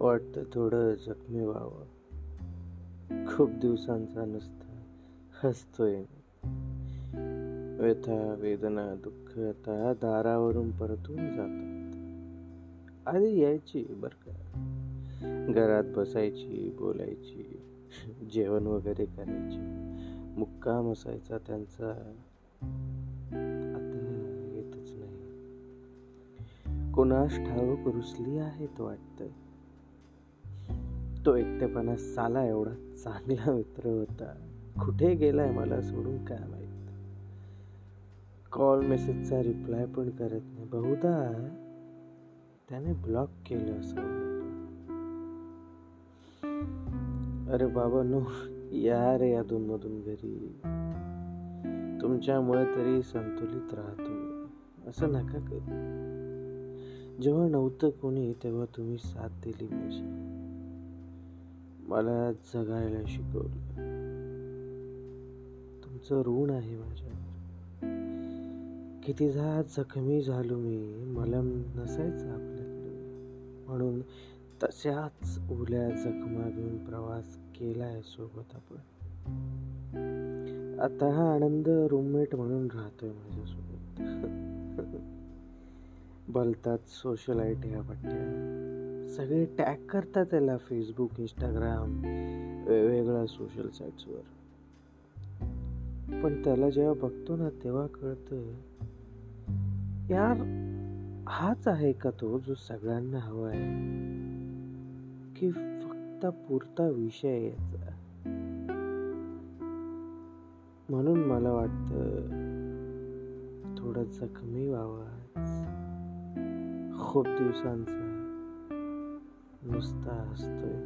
वाटतं थोडं जखमी व्हावं. खूप दिवसांचा नुसता हसतोय व्यथा वेदना दुःख आता दारावरून परतून जातात. आधी यायची बर का. घरात बसायची बोलायची जेवण वगैरे करायची. मुक्काम असायचा त्यांचा. आता येतच नाही. कोणास ठाऊक रुसली आहेत वाटतं. तो एकटेपणा साला एवढा चांगला मित्र होता. कुठे गेलाय मला सोडून काय माहीत? कॉल मेसेजचा रिप्लाय पण करत नाही. बहुधा त्याने ब्लॉक केलं असं अरे बाबा नो. या रे अधून मधून घरी. तुमच्यामुळे तरी संतुलित राहतो. असं नका करू. जेव्हा नव्हतं कोणी तेव्हा तुम्ही साथ दिली माझी मला जगायला शिकवलं. तुमचं ऋण आहे माझ्यावर. कितीदा जखमी झालो मी मला नसायचं आपल्याकडे. म्हणून तशाच ओल्या जखमा घेऊन प्रवास केलाय सोबत आपण. आता हा आनंद रूममेट म्हणून राहतोय माझ्यासोबत. बलतात सोशलाईट ह्या पट्ट्या सगळे टॅग करतात त्याला फेसबुक इंस्टाग्राम वेगवेगळ्या सोशल साईट्सवर पण त्याला जेव्हा बघतो ना तेव्हा कळतं यार हाच आहे का तो जो सगळ्यांना हवा आहे की फक्त पुरता विषय याचा. म्हणून मला वाटतं थोडं जखमी व्हावा खूप दिवसांचा. नुसता हसतोय